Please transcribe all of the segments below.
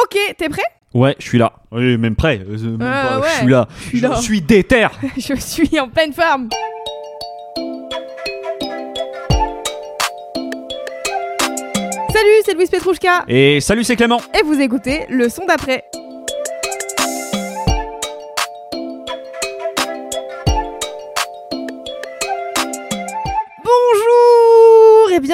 Ok, t'es prêt? Ouais, je suis là. Oui, même prêt. Euh, même pas, ouais, je suis là. je suis là. Je suis déter. Je suis en pleine forme. Salut, c'est Louise Petrouchka Et salut, c'est Clément. et vous écoutez le son d'après.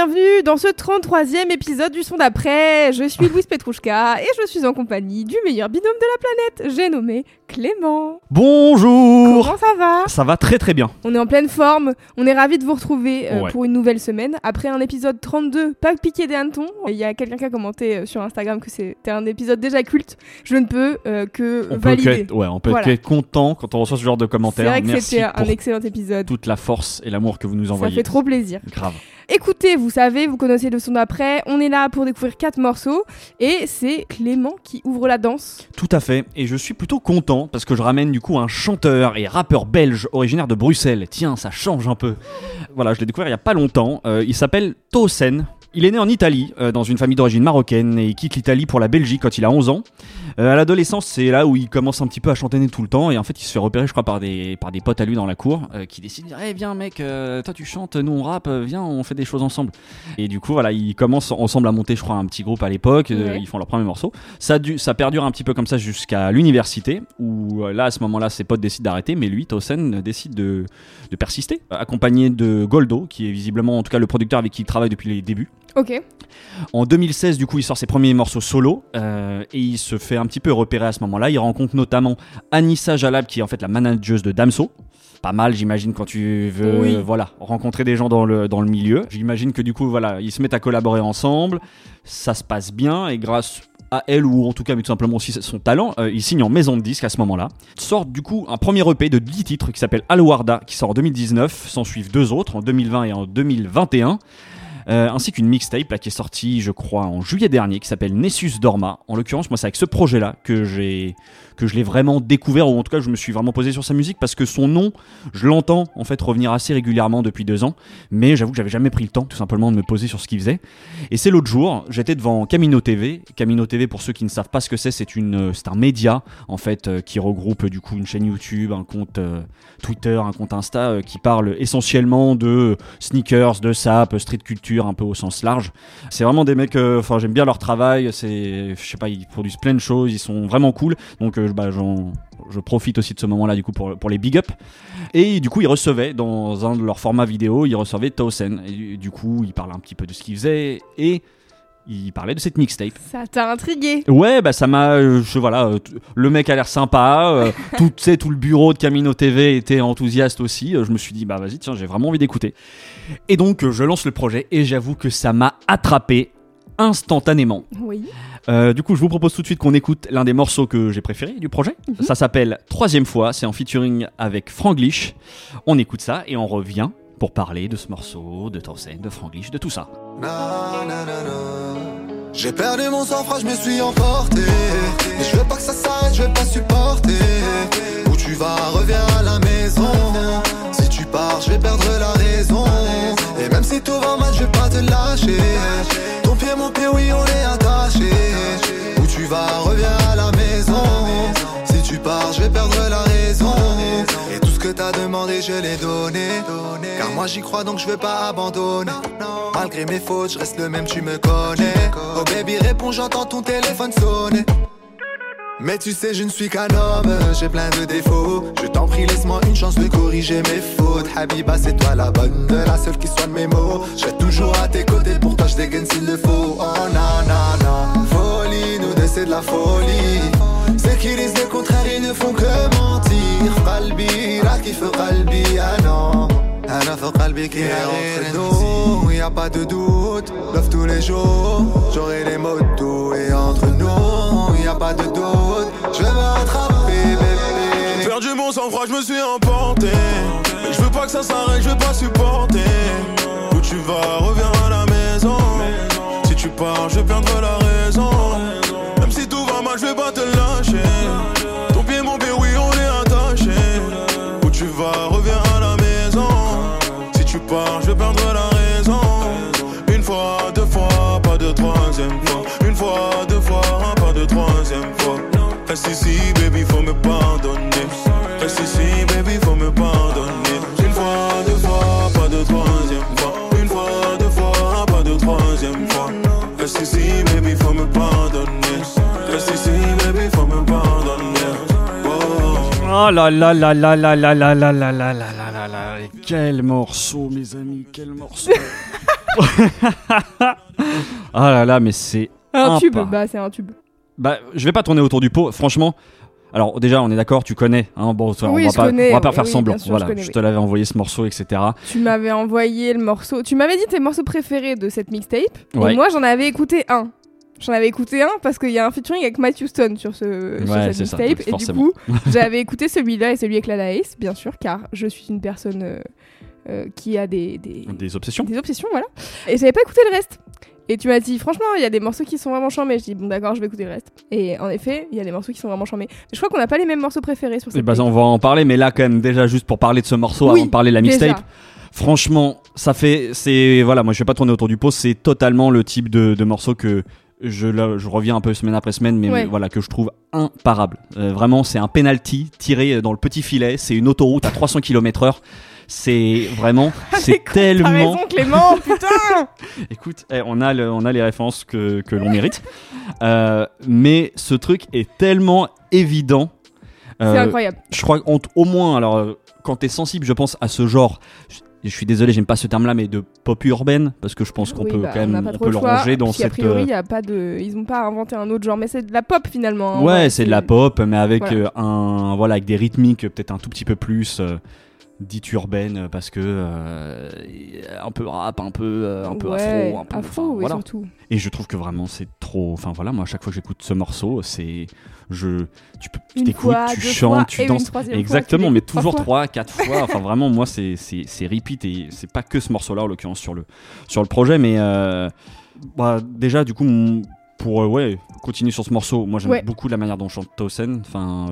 Bienvenue dans ce 33e épisode du son d'après. Je suis Louise Petrouchka et je suis en compagnie du meilleur binôme de la planète. J'ai nommé Clément. Bonjour. Comment ça va? Ça va très très bien. On est en pleine forme, on est ravis de vous retrouver euh, Ouais. pour une nouvelle semaine. Après un épisode 32, pas piqué des hannetons. Il y a quelqu'un qui a commenté euh, sur Instagram que c'était un épisode déjà culte. Je ne peux euh, que On peut, valider. être, ouais, on peut Voilà. être content quand on reçoit ce genre de C'est commentaires. vrai que Merci c'était un excellent épisode. toute la force et l'amour que vous nous Ça envoyez. fait trop plaisir. Grave. Écoutez, vous savez, vous connaissez le son d'après. On est là pour découvrir quatre morceaux et c'est Clément qui ouvre la danse. Tout à fait. Et je suis plutôt content parce que je ramène du coup un chanteur et rappeur belge originaire de Bruxelles. Tiens, ça change un peu. Voilà, je l'ai découvert il y a pas longtemps. Euh, il s'appelle Tosen. Il est né en Italie, euh, dans une famille d'origine marocaine, et il quitte l'Italie pour la Belgique quand il a 11 ans. Euh, à l'adolescence, c'est là où il commence un petit peu à chantonner tout le temps, et en fait, il se fait repérer, je crois, par des, par des potes à lui dans la cour, euh, qui décident de dire Eh, viens, mec, toi tu chantes, nous on rappe, viens, on fait des choses ensemble. Et du coup, voilà, ils commencent ensemble à monter, je crois, un petit groupe à l'époque, Ouais. ils font leur premier morceau. Ça, du- ça perdure un petit peu comme ça jusqu'à l'université, où là, à ce moment-là, ses potes décident d'arrêter, mais lui, Tosen, décide de, de persister, accompagné de Goldo, qui est visiblement, en tout cas, le producteur avec qui il travaille depuis les débuts. Ok. En 2016, du coup, il sort ses premiers morceaux solo euh, et il se fait un petit peu repérer à ce moment-là. Il rencontre notamment Anissa Jalab, qui est en fait la manageuse de Damso. Pas mal, j'imagine, quand tu veux Oui. euh, voilà, rencontrer des gens dans le, dans le milieu. J'imagine que du coup, voilà, ils se mettent à collaborer ensemble. Ça se passe bien et grâce à elle ou en tout cas mais tout simplement aussi son talent, euh, il signe en maison de disque à ce moment-là. Sort du coup un premier EP de 10 titres qui s'appelle Alouarda qui sort en 2019, s'en suivent deux autres en 2020 et en 2021. Euh, ainsi qu'une mixtape là, qui est sortie, je crois, en juillet dernier, qui s'appelle Nessus Dorma. En l'occurrence, moi, c'est avec ce projet-là que j'ai que je l'ai vraiment découvert, ou en tout cas, je me suis vraiment posé sur sa musique parce que son nom, je l'entends en fait revenir assez régulièrement depuis deux ans, mais j'avoue que j'avais jamais pris le temps, tout simplement, de me poser sur ce qu'il faisait. Et c'est l'autre jour, j'étais devant Camino TV. Camino TV, pour ceux qui ne savent pas ce que c'est, c'est une, c'est un média en fait euh, qui regroupe du coup une chaîne YouTube, un compte euh, Twitter, un compte Insta euh, qui parle essentiellement de sneakers, de sap, street culture, un peu au sens large. C'est vraiment des mecs, euh, enfin j'aime bien leur travail. C'est, je sais pas, ils produisent plein de choses, ils sont vraiment cool. Donc euh, bah, j'en- je profite aussi de ce moment-là du coup pour, pour les big up. Et du coup, ils recevaient dans un de leurs formats vidéo, ils recevaient Tosen. Et du coup, ils parlaient un petit peu de ce qu'ils faisaient et ils parlaient de cette mixtape. Ça t'a intrigué. Ouais, bah ça m'a, euh, je voilà, euh, le mec a l'air sympa, euh, tout, tout le bureau de Camino TV était enthousiaste aussi. euh, je me suis dit bah vas-y tiens, j'ai vraiment envie d'écouter. Et donc je lance le projet et j'avoue que ça m'a attrapé instantanément. Oui. Du coup, je vous propose tout de suite qu'on écoute l'un des morceaux que j'ai préférés du projet. Ça s'appelle Troisième fois, c'est en featuring avec Franglish. On écoute ça et on revient pour parler de ce morceau, de Torsen, de Franglish, de tout ça. J'ai perdu mon sang-froid, je me suis emporté. Mais je veux pas que ça s'arrête, je vais pas supporter. Où tu vas, reviens à la maison. Si tu pars, je vais perdre la raison. Et même si tout va mal, je vais pas te lâcher. Ton pied, mon pied, oui, on est attaché. Où tu vas, reviens à la maison. Si tu pars, je vais perdre la raison. Ce que t'as demandé, je l'ai donné. Car moi j'y crois donc je vais pas abandonner. Malgré mes fautes, je reste le même, tu me connais. Oh baby, réponds, j'entends ton téléphone sonner. Mais tu sais, je ne suis qu'un homme, j'ai plein de défauts. Je t'en prie, laisse-moi une chance de corriger mes fautes. Habiba, c'est toi la bonne, la seule qui soigne mes mots. Je serai toujours à tes côtés, pour toi je dégaine s'il le faut. Oh na na folie, nous deux c'est de la folie. Ceux qui disent le contraire, ils ne font que mentir. Qalbi, là qui fait qalbi, ah non. أنا في قلبك يا غير nous y a pas de doute Love tous les jours J'aurai les mots doux Et entre nous y a pas de doute Je vais me rattraper bébé Perdu mon sang-froid, je me suis emporté. Mais je veux pas que ça s'arrête, je veux pas supporter. Où tu vas, reviens à la maison. Si tu pars, je perdrai la raison. Même si tout va mal, je vais pas te lâcher. Reste ici, baby, faut me pardonner. Reste ici, baby, faut me pardonner. Une fois, deux fois, pas de troisième fois. Une fois, deux fois, pas de troisième fois. Reste ici, baby, faut me pardonner. Reste ici, baby, faut me pardonner. Oh. Oh là là là là là là là là là là là là là Quel morceau, mes amis, quel morceau Ah là là, mais c'est Un tube, bah c'est un tube. Bah, je vais pas tourner autour du pot, franchement. Alors déjà, on est d'accord, tu connais. Hein, bon, on Oui, va pas, connais, on va pas oui, faire oui, semblant. sûr, voilà, je connais, je oui. te l'avais envoyé ce morceau, etc. Tu m'avais envoyé le morceau. Tu m'avais dit tes morceaux préférés de cette mixtape. Ouais. Et moi, j'en avais écouté un. J'en avais écouté un parce qu'il y a un featuring avec Matthew Stone sur, ce, sur Ouais, cette c'est ça, mixtape. et du coup, j'avais écouté celui-là et celui avec la Ace, bien sûr, car je suis une personne euh, euh, qui a des, des, Des obsessions des obsessions, voilà. Et j'avais pas écouté le reste. Et tu m'as dit, franchement, il y a des morceaux qui sont vraiment chambés. Je dis, bon, d'accord, je vais écouter le reste. Et en effet, il y a des morceaux qui sont vraiment chambés. Je crois qu'on n'a pas les mêmes morceaux préférés sur cette tape. on va en parler, mais là, quand même, déjà, juste pour parler de ce morceau, Oui, avant de parler de la mixtape, franchement, ça fait. c'est Voilà, moi, je vais pas tourner autour du pot, c'est totalement le type de, de morceau que. Je, là, je reviens un peu semaine après semaine, mais Ouais. voilà que je trouve imparable. Euh, vraiment, c'est un penalty tiré dans le petit filet. C'est une autoroute à 300 km/h. C'est vraiment, c'est T'as tellement. raison, Clément, putain Écoute, eh, on, a le- on a les références que, que l'on mérite. Euh, mais ce truc est tellement évident. C'est Euh, incroyable. Je crois qu'au moins, alors, euh, quand t'es sensible, je pense, à ce genre. Je, suis désolé, j'aime pas ce terme-là, mais de pop urbaine, parce que je pense qu'on Oui, peut bah, quand même, on peut le ranger dans cette. priori, euh, il y a pas de, ils ont pas inventé un autre genre, mais c'est de la pop finalement. Ouais, c'est de la pop, mais avec Voilà. un voilà, avec des rythmiques peut-être un tout petit peu plus euh, dites urbaines, euh, parce que euh, un peu rap, un peu euh, un peu Ouais, afro, un peu afro, enfin, oui, voilà. surtout. Et je trouve que vraiment c'est trop. Enfin voilà, moi à chaque fois que j'écoute ce morceau, c'est je tu peux tu t'écoutes, tu chantes, fois, tu danses. fois, Exactement, mais toujours trois, quatre fois. Enfin vraiment, moi c'est c'est c'est repeat et c'est pas que ce morceau-là en l'occurrence sur le sur le projet, mais euh, bah, déjà du coup mon- pour euh, ouais continuer sur ce morceau, moi j'aime Ouais. beaucoup la manière dont chante Towson. Enfin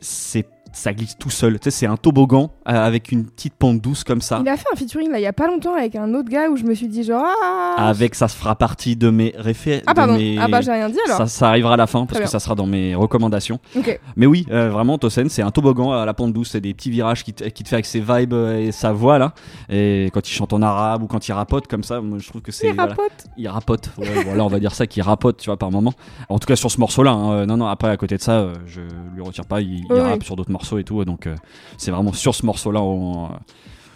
c'est ça glisse tout seul. Tu sais, c'est un toboggan euh, avec une petite pente douce comme ça. Il a fait un featuring là il y a pas longtemps avec un autre gars où je me suis dit genre ah Avec ça se fera partie de mes réfé- ah pardon mes- ah bah j'ai rien dit alors ça, ça arrivera à la fin parce que ça sera dans mes recommandations. ok Mais oui, euh, vraiment, Tosen, c'est un toboggan à la pente douce, c'est des petits virages qui te, qui te fait avec ses vibes euh, et sa voix là. Et quand il chante en arabe ou quand il rapote comme ça, moi je trouve que c'est. il voilà, rapote il rapote. Ouais, voilà, on va dire ça, qu'il rapote, tu vois, par moment. En tout cas sur ce morceau-là. hein, euh, non, non, après à côté de ça, je lui retire pas. Il, il Oui, rappe oui. sur d'autres morceaux et tout. Donc euh, c'est vraiment sur ce morceau-là euh,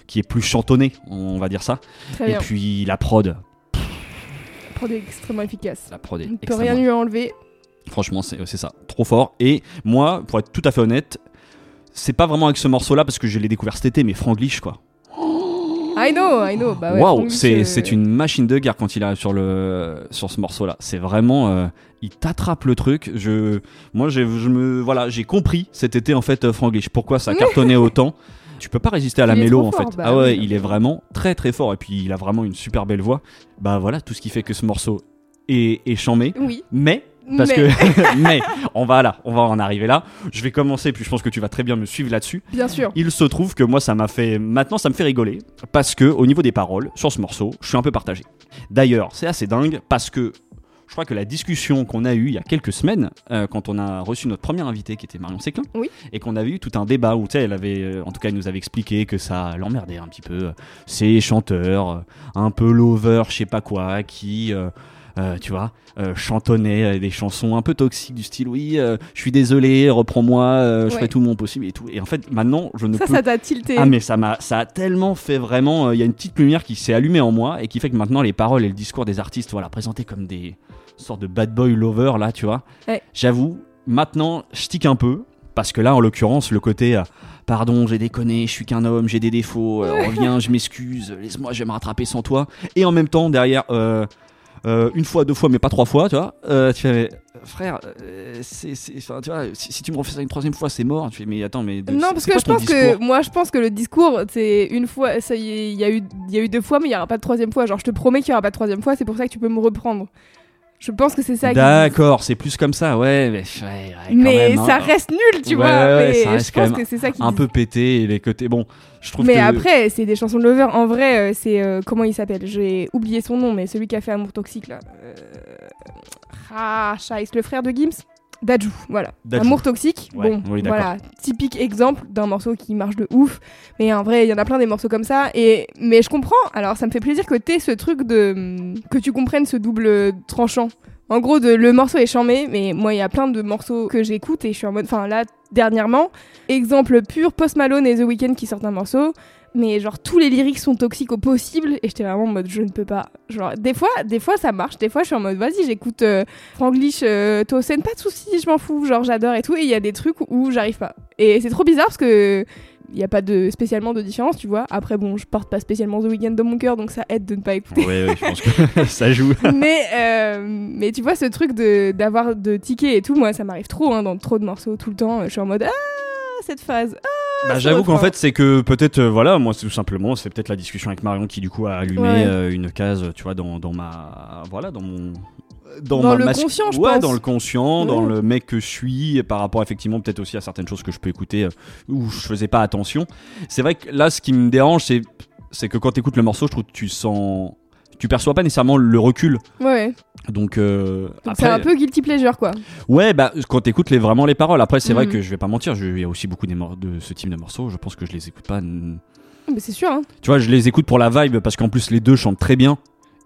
qui est plus chantonné, on va dire ça. très et bien puis la prod, prod est extrêmement efficace la prod est on ne peut rien lui enlever Franchement, c'est ça, trop fort. Et moi, pour être tout à fait honnête, c'est pas vraiment avec ce morceau-là parce que je l'ai découvert cet été, mais Franglish quoi. I know I know bah ouais, Franglish, c'est euh, une machine de guerre quand il arrive sur le sur ce morceau-là. C'est vraiment, euh, il t'attrape le truc. Je, moi, j'ai, je me, voilà, j'ai compris cet été en fait euh, Franglish. Pourquoi ça cartonnait autant? Tu peux pas résister à la mélo en fort, fait. bah ah ouais, oui. il est vraiment très très fort et puis il a vraiment une super belle voix. Bah voilà, tout ce qui fait que ce morceau est, est chambé. oui Mais parce mais que mais on va là, on va en arriver là. Je vais commencer puis je pense que tu vas très bien me suivre là-dessus. bien sûr Il se trouve que moi ça m'a fait maintenant ça me fait rigoler parce que au niveau des paroles sur ce morceau, je suis un peu partagé. D'ailleurs, c'est assez dingue parce que je crois que la discussion qu'on a eue il y a quelques semaines, euh, quand on a reçu notre premier invité qui était Marion Séclin, Oui. et qu'on avait eu tout un débat où, tu sais, elle avait, euh, en tout cas, elle nous avait expliqué que ça l'emmerdait un petit peu, euh, ces chanteurs, un peu lover, je sais pas quoi, qui, euh, tu vois, euh, chantonnaient euh, des chansons un peu toxiques du style, oui, euh, je suis désolé, reprends-moi, je Ouais. ferai tout mon possible et tout. Et en fait, maintenant, je ne ça peux ça t'a tilté ah mais ça m'a ça a tellement fait vraiment il y a une petite lumière qui s'est allumée en moi et qui fait que maintenant les paroles et le discours des artistes voilà présentés comme des sortes de bad boy lover là tu vois. Ouais. J'avoue maintenant je tique un peu Parce que là, en l'occurrence, le côté euh, pardon, j'ai déconné, je suis qu'un homme, j'ai des défauts, euh, reviens, je m'excuse, laisse-moi, je vais me rattraper sans toi. Et en même temps, derrière, euh, une fois, deux fois, mais pas trois fois, tu vois, tu fais, mais, frère, c'est, c'est- enfin, tu vois, si, si tu me refais ça une troisième fois, c'est mort. Tu fais, mais attends, mais. de- Non, parce que je pense que moi, je pense que le discours, c'est une fois, ça y est, il y a eu, il y a eu deux fois, mais il y aura pas de troisième fois. Genre, je te promets qu'il y aura pas de troisième fois. C'est pour ça que tu peux me reprendre. Je pense que c'est ça. D'accord, c'est plus comme ça, ouais, mais, ouais, ouais, quand Mais même, ça hein. reste nul, tu Ouais, vois. ouais, mais ça reste je quand pense même que c'est ça qui un peu pété les côtés. Bon, je trouve Mais que. après, c'est des chansons de Lover. En vrai, euh, c'est euh, comment il s'appelle? J'ai oublié son nom, mais celui qui a fait Amour toxique là. Euh... Ah, Scheiss, le frère de Gims. Dajou, voilà. Dajou. Amour toxique. Ouais, bon, oui, voilà, typique exemple d'un morceau qui marche de ouf. Mais en vrai, il y en a plein des morceaux comme ça. Et mais je comprends. Alors, ça me fait plaisir que t'aies ce truc de que tu comprennes ce double tranchant. En gros, de, le morceau est charmé, mais moi, il y a plein de morceaux que j'écoute et je suis en mode. Enfin, là, dernièrement, exemple pur Post Malone et The Weeknd qui sortent un morceau mais genre tous les lyrics sont toxiques au possible et j'étais vraiment en mode je ne peux pas genre des fois des fois ça marche des fois je suis en mode vas-y j'écoute euh, Franglish euh, Tosen pas de soucis je m'en fous genre j'adore et tout et il y a des trucs où j'arrive pas et c'est trop bizarre parce que il n'y a pas de spécialement de différence tu vois après bon je porte pas spécialement The Weeknd dans mon cœur donc ça aide de ne pas écouter Ouais, ouais, je pense que ça joue. mais, euh, mais tu vois, ce truc de, d'avoir de tickets et tout, moi, ça m'arrive trop, hein, dans trop de morceaux tout le temps. Je suis en mode, ah, cette phase. Ah, Bah, ce J'avoue qu'en fait, c'est que peut-être, euh, voilà, moi, c'est tout simplement, c'est peut-être la discussion avec Marion qui, du coup, a allumé Ouais. euh, une case, tu vois, dans, dans ma. Voilà, dans mon. Dans, Dans ma le conscient, je ouais, pense. dans le conscient, dans le mec que je suis, et par rapport effectivement peut-être aussi à certaines choses que je peux écouter euh, où je faisais pas attention. C'est vrai que là, ce qui me dérange, c'est c'est que quand tu écoutes le morceau, je trouve que tu sens, tu perçois pas nécessairement le recul. Ouais, Donc, euh, donc c'est un peu guilty pleasure, quoi. Ouais, bah quand t'écoutes les, vraiment les paroles. Après, c'est vrai Mhm. que je vais pas mentir, il y a aussi beaucoup de ce type de morceaux. Je pense que je les écoute pas. n- Mais c'est sûr, hein. Tu vois, je les écoute pour la vibe parce qu'en plus les deux chantent très bien.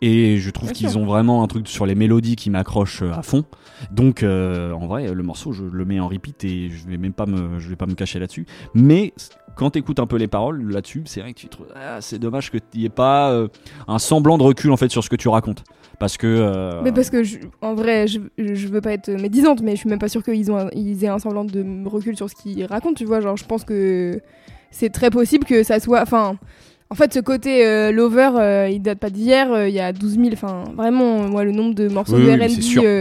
Et je trouve qu'ils ont vraiment un truc sur les mélodies qui m'accroche euh, à fond. Donc, euh, en vrai, le morceau, je le mets en repeat et je vais même pas me, je vais pas me cacher là-dessus. Mais quand t'écoutes un peu les paroles là-dessus, c'est vrai que tu trouves, ah, c'est dommage que n'y ait pas euh, un semblant de recul en fait sur ce que tu racontes. Parce que. euh, Mais parce que, je- en vrai, je, je veux pas être médisante, mais je suis même pas sûre qu'ils ont un- ils aient un semblant de recul sur ce qu'ils racontent, tu vois. Genre, je pense que c'est très possible que ça soit. Enfin, en fait, ce côté euh, lover, euh, il date pas d'hier, euh, il y a 12 000. Enfin, vraiment, moi, le nombre de morceaux Oui, de oui.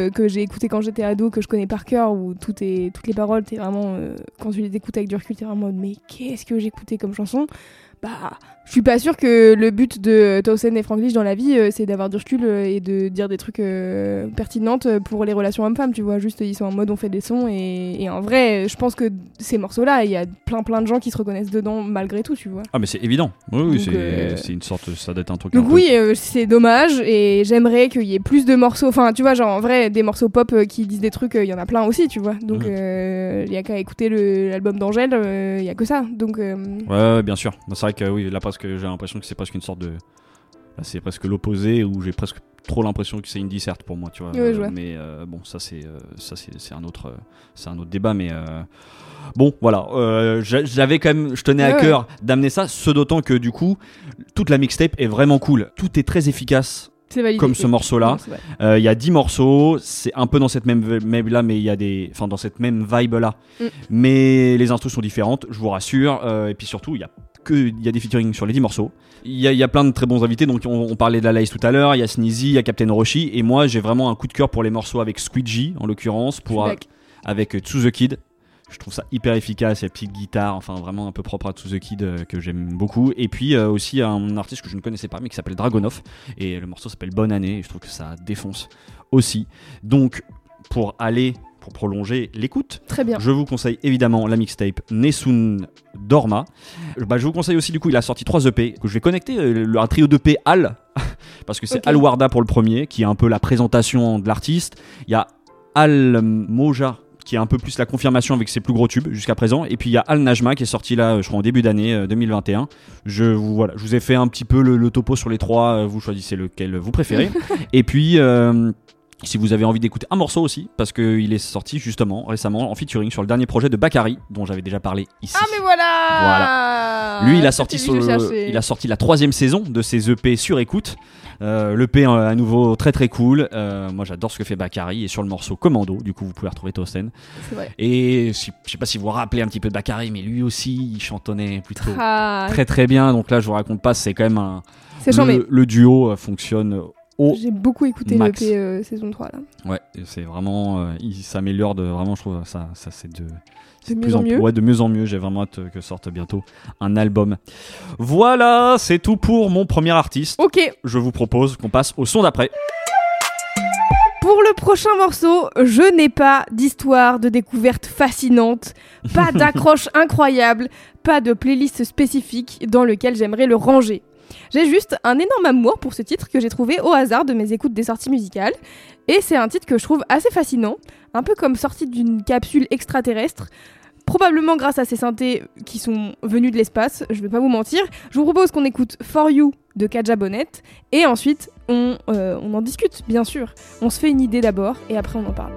RB que j'ai écouté quand j'étais ado, que je connais par cœur, où tout est, toutes les paroles, t'es vraiment. quand tu les écoutes avec du recul, t'es vraiment en mode, mais qu'est-ce que j'écoutais comme chanson? Bah, je suis pas sûre que le but de Towson et Franglish dans la vie, euh, c'est d'avoir du recul euh, et de dire des trucs euh, pertinentes pour les relations hommes-femmes, tu vois. Juste, ils sont en mode on fait des sons et, et en vrai, je pense que ces morceaux-là, il y a plein plein de gens qui se reconnaissent dedans malgré tout, tu vois. Ah, mais c'est évident. Oui, oui, c'est c'est une sorte. Ça doit être un truc. Donc oui, c'est dommage et j'aimerais qu'il y ait plus de morceaux. Enfin, tu vois, genre en vrai, des morceaux pop qui disent des trucs, il y en a plein aussi, tu vois. Donc Mhm. il y a qu'à écouter le- l'album d'Angèle, il y a que ça. Donc Ouais, ouais, bien sûr. C'est vrai que oui, là presque j'ai l'impression que c'est presque une sorte de. Là, c'est presque l'opposé où j'ai presque trop l'impression que c'est une disserte pour moi, tu vois. Mais euh, bon, ça c'est euh, ça c'est c'est un autre euh, c'est un autre débat, mais bon, voilà. J'a- J'avais quand même, je tenais à Ouais, cœur d'amener ça, ce d'autant que du coup, toute la mixtape est vraiment cool. Tout est très efficace. validé. Comme ce morceau-là. Vrai. Euh, Il y a 10 morceaux, c'est un peu dans cette même vibe là, mais il y a des, enfin dans cette même vibe là. Mm. Mais les instrus sont différentes, je vous rassure. Euh, et puis surtout, il y a que, il y a des featuring sur les 10 morceaux. Il y, a, il y a plein de très bons invités. Donc on, on parlait de la Lace tout à l'heure. Il y a Sneezy, il y a Captain Roshi. Et moi, j'ai vraiment un coup de cœur pour les morceaux avec Squeegee en l'occurrence, pour back. avec euh, To The Kid. Je trouve ça hyper efficace, il y a petite guitare, enfin vraiment un peu propre à To The Kid euh, que j'aime beaucoup. Et puis euh, aussi un artiste que je ne connaissais pas mais qui s'appelle Dragonoff et le morceau s'appelle Bonne Année et je trouve que ça défonce aussi. Donc pour aller, pour prolonger l'écoute, Très bien. je vous conseille évidemment la mixtape Nesun Dorma. Bah, je vous conseille aussi du coup il a sorti 3 EP que je vais connecter euh, le- un trio d'EP Al parce que c'est. Al Warda pour le premier qui est un peu la présentation de l'artiste. Il y a Al Moja qui est un peu plus la confirmation avec ses plus gros tubes jusqu'à présent et puis il y a Al Najma qui est sorti là je crois en début d'année euh, 2021 je vous voilà je vous ai fait un petit peu le, le topo sur les trois euh, vous choisissez lequel vous préférez et puis euh, Si vous avez envie d'écouter un morceau aussi, parce qu'il est sorti justement récemment en featuring sur le dernier projet de Bakary, dont j'avais déjà parlé ici. Ah mais voilà. Lui, il a sorti, son- il a sorti la troisième saison de ses EP sur écoute. Euh, L'EP euh, à nouveau très très cool. Euh, moi j'adore ce que fait Bakary et sur le morceau Commando, du coup vous pouvez retrouver vrai. Et je sais pas si vous vous rappelez un petit peu de Bakary, mais lui aussi il chantonnait plutôt Ah, très très bien. Donc là je vous raconte pas, c'est quand même un. le duo euh, fonctionne au. J'ai beaucoup écouté Max. l'EP euh, saison 3 là. Ouais, c'est vraiment. euh, il s'améliore de. Vraiment, je trouve ça, ça c'est de. c'est mieux en mieux. Ouais, de mieux en mieux. J'ai vraiment hâte que sorte bientôt un album. Voilà, c'est tout pour mon premier artiste. Ok, Je vous propose qu'on passe au son d'après. pour le prochain morceau, je n'ai pas d'histoire de découverte fascinante, pas d'accroche incroyable, pas de playlist spécifique dans lequel j'aimerais le ranger. J'ai juste un énorme amour pour ce titre que j'ai trouvé au hasard de mes écoutes des sorties musicales. Et c'est un titre que je trouve assez fascinant, un peu comme sorti d'une capsule extraterrestre. Probablement grâce à ces synthés qui sont venus de l'espace, je vais pas vous mentir. Je vous propose qu'on écoute For You de Kaja Bonnet et ensuite on, euh, on en discute, bien sûr. On se fait une idée d'abord et après on en parle.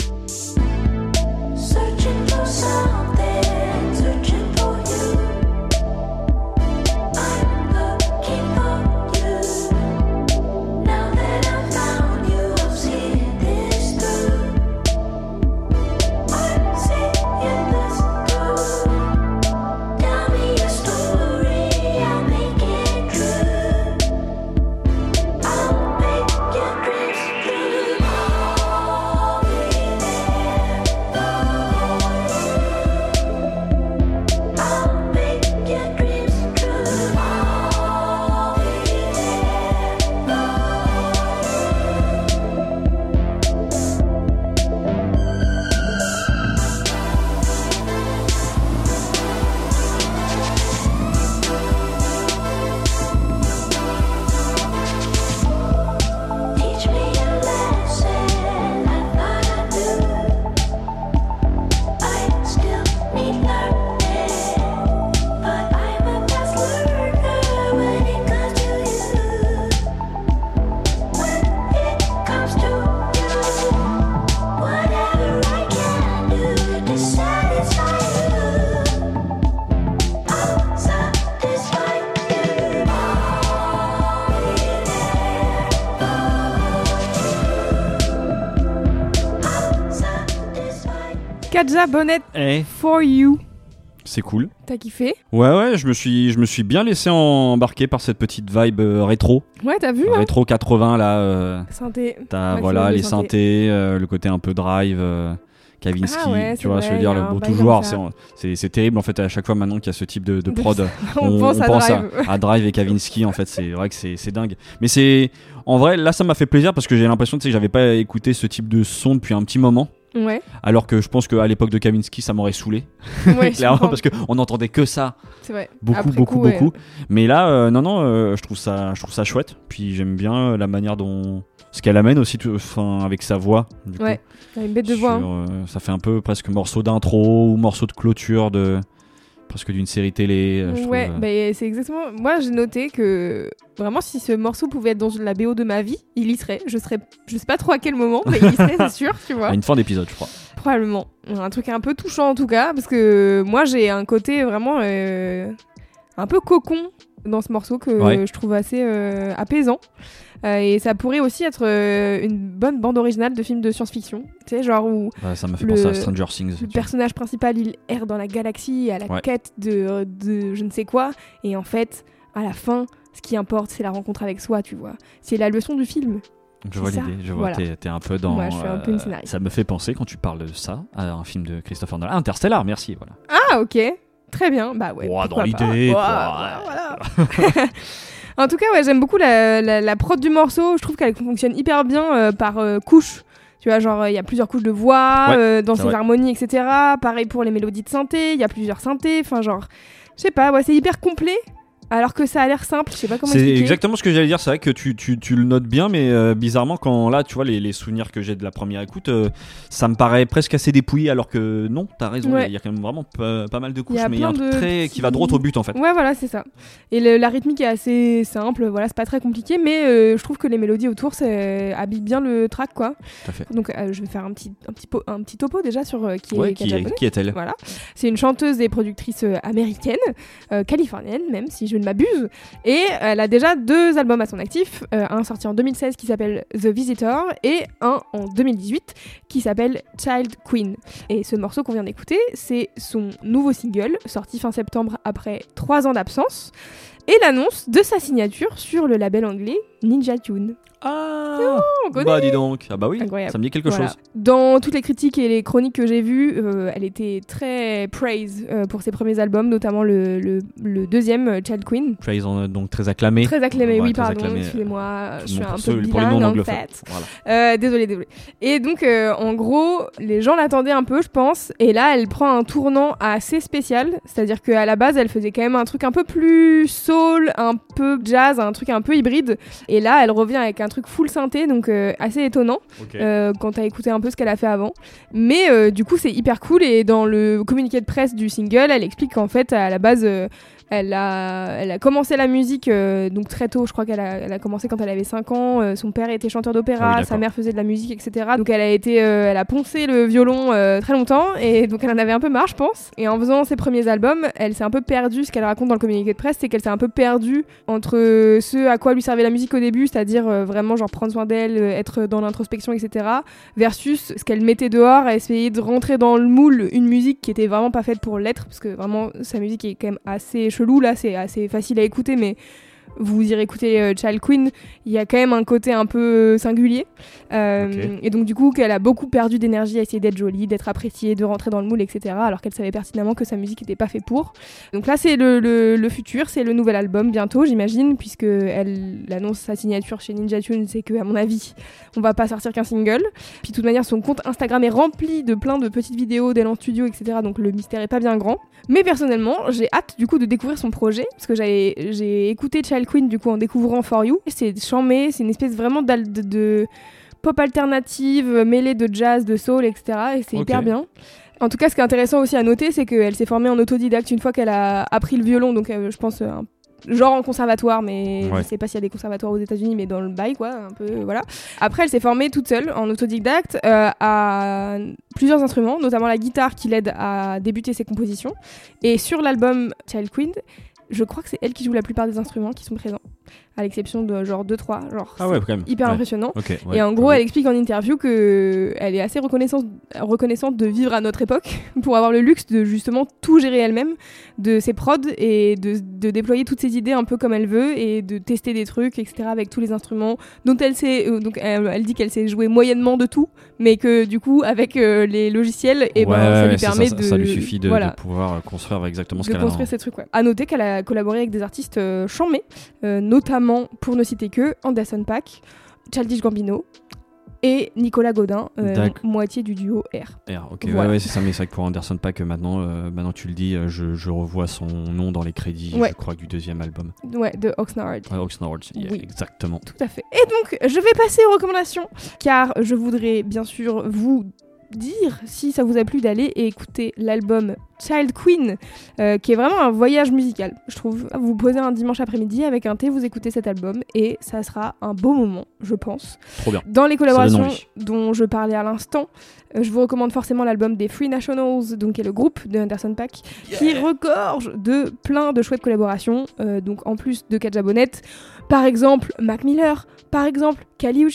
Bonnet Eh, For You. c'est cool. T'as kiffé? Ouais, ouais, je me suis, je me suis bien laissé embarquer par cette petite vibe euh, rétro. Ouais, t'as vu hein? Rétro 80 là. euh, Synthé. T'as voilà les synthé. synthés, euh, le côté un peu drive, euh, Kavinsky, Ah ouais, tu vois, vrai, je veux dire, le bail toujours, c'est, terrible en fait à chaque fois maintenant qu'il y a ce type de, prod. on, pense à Drive. À, à Drive et Kavinsky, en fait, c'est vrai que c'est, c'est dingue. Mais c'est, en vrai, là ça m'a fait plaisir parce que j'ai l'impression tu sais, que j'avais pas écouté ce type de son depuis un petit moment. Ouais, Alors que je pense qu'à l'époque de Kavinsky, ça m'aurait saoulé. ouais, Clairement, parce qu'on n'entendait que ça. c'est vrai. Beaucoup, Après beaucoup, coup, ouais. beaucoup. Mais là, euh, non, non, euh, je trouve ça, je trouve ça chouette. Puis j'aime bien euh, la manière dont ce qu'elle amène aussi, tout- enfin, avec sa voix. du coup. Ouais, t'as une bête de voix. hein. Euh, ça fait un peu presque morceau d'intro ou morceau de clôture de presque d'une série télé. euh, je Ouais, bah, c'est exactement. Moi, j'ai noté que vraiment, si ce morceau pouvait être dans la BO de ma vie, il y serait. Je serais, je sais pas trop à quel moment, mais il y serait, c'est sûr, tu vois. à une fin d'épisode, je crois. Probablement. Un truc un peu touchant en tout cas, parce que moi, j'ai un côté vraiment euh, un peu cocon dans ce morceau que Ouais. je trouve assez euh, apaisant. Euh, et ça pourrait aussi être euh, une bonne bande originale de film de science-fiction. Tu sais, genre où Ouais, ça m'a fait Le- penser à Stranger Things. le personnage principal il erre dans la galaxie à la Ouais. quête de, de je ne sais quoi et en fait à la fin ce qui importe c'est la rencontre avec soi tu vois c'est la leçon du film Je vois l'idée, je vois. Voilà. T'es, un peu dans. Ouais, je suis un peu une scénariste. ça me fait penser quand tu parles de ça à un film de Christopher Nolan. Interstellar, merci. Voilà. ah ok très bien bah ouais dans l'idée, voilà. en tout cas ouais j'aime beaucoup la, la, la prod du morceau je trouve qu'elle fonctionne hyper bien euh, par euh, couche tu vois, genre, il y a plusieurs couches de voix Ouais, euh, dans ses harmonies, etc. Pareil pour les mélodies de synthé, il y a plusieurs synthés. Enfin, genre, je sais pas, ouais, c'est hyper complet. Alors que ça a l'air simple. Je sais pas comment C'est exactement ce que j'allais dire. C'est vrai que tu, tu, tu le notes bien, mais euh, bizarrement, quand là, tu vois, les, les souvenirs que j'ai de la première écoute, euh, ça me paraît presque assez dépouillé, alors que non, t'as raison. Ouais. Il y a quand même vraiment pas, pas mal de y couches, mais il y a un truc de très qui va droit au but en fait. Ouais, voilà, c'est ça. Et le- la rythmique est assez simple, voilà, c'est pas très compliqué, mais euh, je trouve que les mélodies autour habillent bien le track, quoi. Tout à fait. Donc je vais faire un petit, un petit, un petit topo déjà sur qui est Ouais, qui, est, Bonnet. qui est-elle? Voilà. C'est une chanteuse et productrice américaine, californienne même, si je ne m'abuse. Et elle a déjà deux albums à son actif. euh, un sorti en 2016 qui s'appelle The Visitor et un en 2018 qui s'appelle Child Queen. Et ce morceau qu'on vient d'écouter, c'est son nouveau single, sorti fin septembre après trois ans d'absence. Et l'annonce de sa signature sur le label anglais Ninja Tune. Ah On connaît Bah dis donc. Ah bah oui, Incroyable. ça me dit quelque Voilà. chose. Dans toutes les critiques et les chroniques que j'ai vues, euh, elle était très praise euh, pour ses premiers albums, notamment le, le- le deuxième, euh, Child Queen. Praise en, donc très acclamé. Très acclamé, Ouais, oui, très pardon, excusez-moi, je suis un peu ceux- pour les bilingue en fait. Voilà. Euh, désolé, désolé. Et donc, euh, en gros, les gens l'attendaient un peu, je pense. Et là, elle prend un tournant assez spécial. C'est-à-dire qu'à la base, elle faisait quand même un truc un peu plus soul, un peu jazz, un truc un peu hybride. Et là, elle revient avec un truc full synthé, donc euh, assez étonnant euh, quand t'as écouté un peu ce qu'elle a fait avant. Mais euh, du coup, c'est hyper cool. Et dans le communiqué de presse du single, elle explique qu'en fait, à la base, euh, elle, a, elle a commencé la musique euh, donc très tôt. Je crois qu'elle a, elle a commencé quand elle avait 5 ans. Euh, son père était chanteur Ah d'opéra, oui, d'accord. sa mère faisait de la musique, etc. Donc elle a été, euh, elle a poncé le violon très longtemps et donc elle en avait un peu marre, je pense. Et en faisant ses premiers albums, elle s'est un peu perdue. Ce qu'elle raconte dans le communiqué de presse, c'est qu'elle s'est un peu perdue entre ce à quoi lui servait la musique au début, c'est-à-dire vraiment genre prendre soin d'elle, être dans l'introspection, etc. Versus ce qu'elle mettait dehors, à essayer de rentrer dans le moule une musique qui était vraiment pas faite pour l'être, parce que vraiment sa musique est quand même assez chelou là, c'est assez facile à écouter, mais vous irez écouter euh, Child Queen, il y a quand même un côté un peu singulier. Euh. Et donc du coup qu'elle a beaucoup perdu d'énergie à essayer d'être jolie, d'être appréciée, de rentrer dans le moule, etc. Alors qu'elle savait pertinemment que sa musique n'était pas faite pour. Donc là c'est le, le- le futur, c'est le nouvel album bientôt j'imagine, puisque elle annonce sa signature chez Ninja Tune, c'est que à mon avis on va pas sortir qu'un single. Puis de toute manière son compte Instagram est rempli de plein de petites vidéos d'elle en studio, etc. Donc le mystère est pas bien grand. Mais personnellement j'ai hâte du coup de découvrir son projet, parce que j'ai écouté Child Queen du coup en découvrant For You. C'est chambé, c'est une espèce vraiment de, de pop alternative mêlée de jazz, de soul, etc. Et c'est hyper bien. En tout cas, ce qui est intéressant aussi à noter, c'est qu'elle s'est formée en autodidacte une fois qu'elle a appris le violon, donc euh, je pense euh, un genre en conservatoire, mais Ouais. je sais pas s'il y a des conservatoires aux États-Unis, mais dans le bail, quoi, un peu, euh, voilà. Après, elle s'est formée toute seule en autodidacte euh, à plusieurs instruments, notamment la guitare qui l'aide à débuter ses compositions. Et sur l'album Child Queen, je crois que c'est elle qui joue la plupart des instruments qui sont présents, à l'exception de genre 2-3, genre Ah ouais, quand même. c'est hyper Ouais. impressionnant. Ouais. Et en gros, elle explique en interview que elle est assez reconnaissante, reconnaissante de vivre à notre époque pour avoir le luxe de justement tout gérer elle-même, de ses prods et de, de déployer toutes ses idées un peu comme elle veut et de tester des trucs, etc. avec tous les instruments dont elle sait. euh, donc elle, elle dit qu'elle sait jouer moyennement de tout, mais que du coup avec euh, les logiciels, et ben ça lui permet ça, de ça lui suffit de, voilà, de pouvoir euh, construire exactement ce de qu'elle a. construire ces trucs. À noter qu'elle a collaboré avec des artistes euh, euh, notamment, pour ne citer que, Anderson Paak, Childish Gambino et Nicolas Godin, euh, moitié du duo R. R, ok, Voilà. ouais, ouais, c'est ça, mais c'est vrai que pour Anderson Paak, euh, maintenant, euh, maintenant tu le dis, euh, je, je revois son nom dans les crédits, Ouais. je crois, du deuxième album. Ouais, de Oxnard. Oxnard, yeah, Oui. exactement. Tout à fait. Et donc, je vais passer aux recommandations, car je voudrais bien sûr vous dire si ça vous a plu d'aller et écouter l'album Child Queen, euh, qui est vraiment un voyage musical, je trouve. Vous vous posez un dimanche après-midi avec un thé, vous écoutez cet album et ça sera un beau moment, je pense. Trop bien. Dans les collaborations dont je parlais à l'instant, euh, je vous recommande forcément l'album des Free Nationals, donc qui est le groupe de Anderson Paak, qui regorge de plein de chouettes collaborations. euh, donc en plus de Katja Bonnet, par exemple Mac Miller, par exemple Kali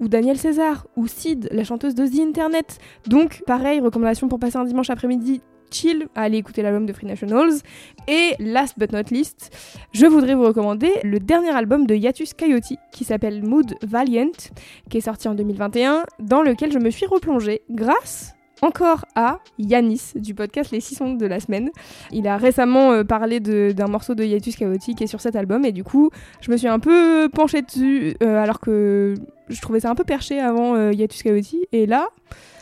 ou Daniel César, ou Sid, la chanteuse de The Internet. Donc pareil, recommandation pour passer un dimanche après-midi chill à aller écouter l'album de Free Nationals. Et last but not least, je voudrais vous recommander le dernier album de Yatus Coyote qui s'appelle Mood Valiant, qui est sorti en 2021, dans lequel je me suis replongée grâce encore à Yanis du podcast Les 6 Sondes de la semaine. Il a récemment euh, parlé d'un morceau de Yatus Coyote qui est sur cet album et du coup je me suis un peu penchée dessus euh, alors que je trouvais ça un peu perché avant euh, Yatus Coyote et là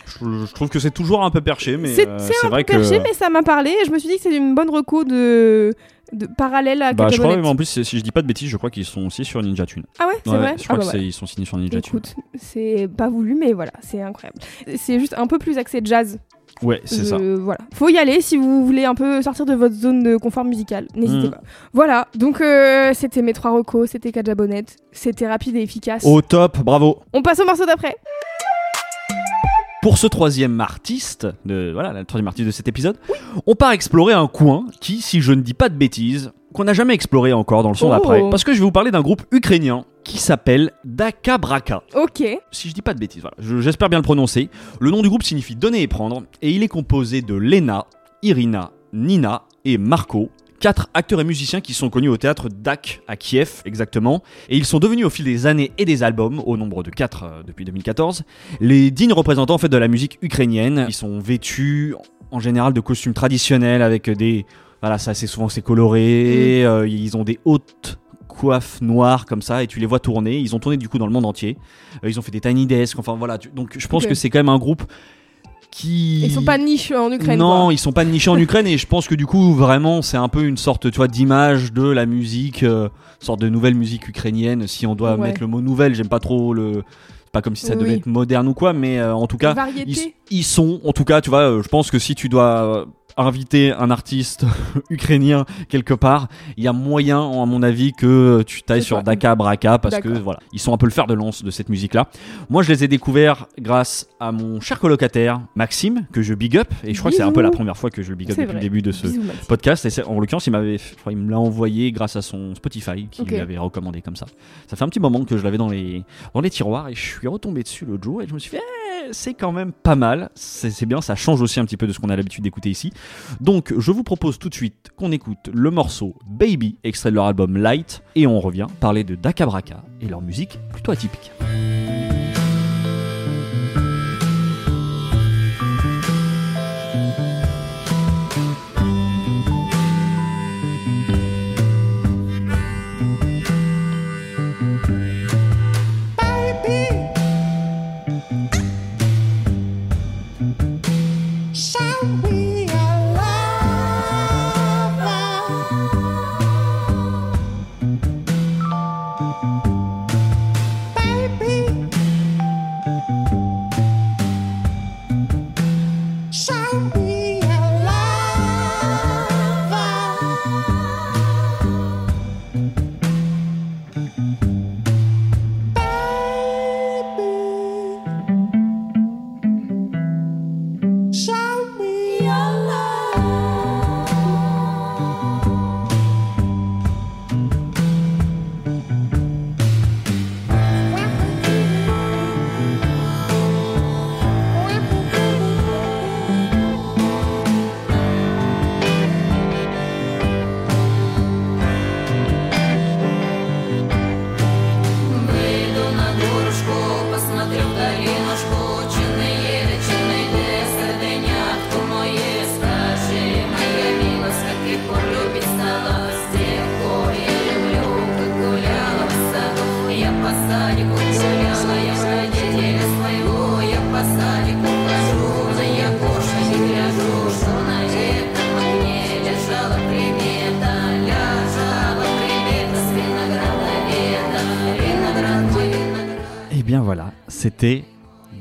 Je, je trouve que c'est toujours un peu perché, mais C'est euh, vrai peu perché, que. mais ça m'a parlé. Et je me suis dit que c'est une bonne reco de, de parallèle à Bah, je crois même en plus, si je dis pas de bêtises, je crois qu'ils sont aussi sur Ninja Tune. Ah ouais, c'est Ouais, vrai Je crois Ah bah que c'est- voilà. ils sont signés sur Ninja Tune. Écoute, c'est pas voulu, mais voilà, c'est incroyable. C'est juste un peu plus axé jazz. Ouais, c'est ça. Voilà. Faut y aller si vous voulez un peu sortir de votre zone de confort musical. N'hésitez Mhm. pas. Voilà. Donc, euh, c'était mes trois recos. C'était Kajabonette. C'était rapide et efficace. Au top, bravo. On passe au morceau d'après. Pour ce troisième artiste, de, voilà, le troisième artiste de cet épisode, on part explorer un coin qui, si je ne dis pas de bêtises, qu'on n'a jamais exploré encore dans le son Oh. d'après. Parce que je vais vous parler d'un groupe ukrainien qui s'appelle Daka Braka. Ok. Si je dis pas de bêtises, voilà, j'espère bien le prononcer. Le nom du groupe signifie donner et prendre, et il est composé de Lena, Irina, Nina et Marco, quatre acteurs et musiciens qui sont connus au théâtre DAC à Kiev exactement, et ils sont devenus au fil des années et des albums, au nombre de quatre euh, depuis 2014, les dignes représentants en fait de la musique ukrainienne. Ils sont vêtus en général de costumes traditionnels avec des voilà, ça c'est souvent c'est coloré, euh, ils ont des hautes coiffes noires comme ça et tu les vois tourner, ils ont tourné du coup dans le monde entier. Euh, ils ont fait des tiny desk, enfin voilà, tu- donc je pense que c'est quand même un groupe qui Ils sont pas niches en Ukraine. non, quoi. ils sont pas nichés en Ukraine et je pense que du coup vraiment c'est un peu une sorte tu vois d'image de la musique, euh, sorte de nouvelle musique ukrainienne. Si on doit Ouais. mettre le mot nouvelle, j'aime pas trop le, pas comme si ça Oui, devait oui. être moderne ou quoi, mais euh, en tout cas ils sont, en tout cas, tu vois, euh, je pense que si tu dois euh, inviter un artiste ukrainien quelque part, il y a moyen, à mon avis, que tu t'ailles sur. Daka Braka parce que voilà, ils sont un peu le fer de lance de cette musique-là. Moi, je les ai découverts grâce à mon cher colocataire Maxime, que je big up, et je crois que c'est un peu la première fois que je le big up depuis vrai. le début de ce Bisous, podcast. Et en l'occurrence, il m'avait, il me l'a envoyé grâce à son Spotify, qui Ok. lui avait recommandé comme ça. Ça fait un petit moment que je l'avais dans les, dans les tiroirs et je suis retombé dessus l'autre jour et je me suis fait, Eh, c'est quand même pas mal. C'est bien, ça change aussi un petit peu de ce qu'on a l'habitude d'écouter ici. Donc, je vous propose tout de suite qu'on écoute le morceau Baby, extrait de leur album Light, et on revient parler de Daka Braka et leur musique plutôt atypique.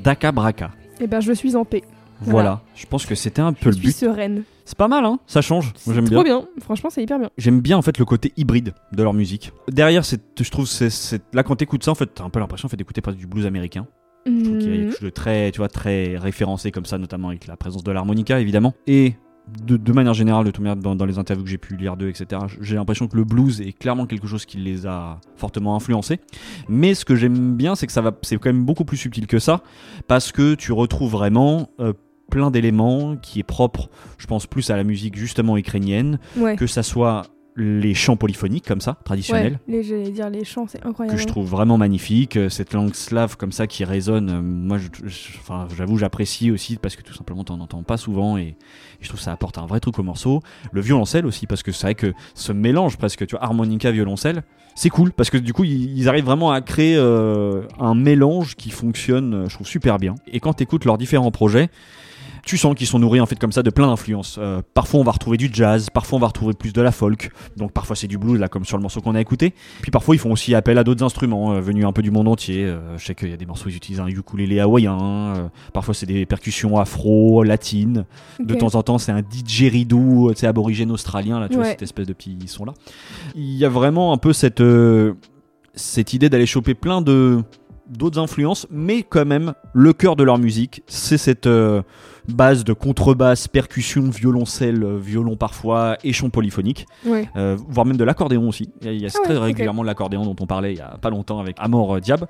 Daka Braka. Eh ben, je suis en paix. Voilà, je pense que c'était un peu Je le suis but. sereine. C'est pas mal, hein Ça change. J'aime trop bien. bien. Franchement, c'est hyper bien. J'aime bien en fait le côté hybride de leur musique. Derrière, c'est, je trouve, c'est, c'est- là quand t'écoutes ça, en fait, t'as un peu l'impression en fait, d'écouter presque du blues américain. Je trouve qu'il y a quelque Mhm. chose de très, tu vois, très référencé comme ça, notamment avec la présence de l'harmonica évidemment. Et de, de manière générale, de toute manière, dans, dans les interviews que j'ai pu lire d'eux, etc., j'ai l'impression que le blues est clairement quelque chose qui les a fortement influencés. Mais ce que j'aime bien, c'est que ça va, c'est quand même beaucoup plus subtil que ça, parce que tu retrouves vraiment euh, plein d'éléments qui est propre, je pense plus à la musique justement ukrainienne, Ouais. que ça soit les chants polyphoniques comme ça, traditionnels. Ouais, les, j'allais dire les chants, c'est incroyable. que je trouve vraiment magnifique. Euh, Cette langue slave comme ça qui résonne, euh, moi, je- je- enfin, j'avoue, j'apprécie aussi parce que tout simplement, t'en entends pas souvent et, et je trouve que ça apporte un vrai truc au morceau. Le violoncelle aussi parce que c'est vrai que ce mélange presque, tu vois, harmonica violoncelle, c'est cool parce que du coup, ils, ils arrivent vraiment à créer euh, un mélange qui fonctionne, euh, je trouve super bien. Et quand t'écoutes leurs différents projets. Tu sens qu'ils sont nourris en fait comme ça de plein d'influences. Euh, parfois on va retrouver du jazz, parfois on va retrouver plus de la folk, donc parfois c'est du blues là comme sur le morceau qu'on a écouté. Puis parfois ils font aussi appel à d'autres instruments euh, venus un peu du monde entier. Euh, je sais qu'il y a des morceaux ils utilisent un ukulélé hawaïen, parfois c'est des percussions afro, latines. De temps en temps c'est un didgeridoo, sais, aborigène australien là, tu vois Ouais. cette espèce de petits son là. Il y a vraiment un peu cette cette idée d'aller choper plein de d'autres influences, mais quand même le cœur de leur musique, c'est cette base de contrebasse, percussion, violoncelle, euh, violon parfois et chant polyphonique Ouais. euh, voire même de l'accordéon aussi. Il y a, Ah très ouais, régulièrement l'accordéon dont on parlait il y a pas longtemps avec Amor euh, Diab.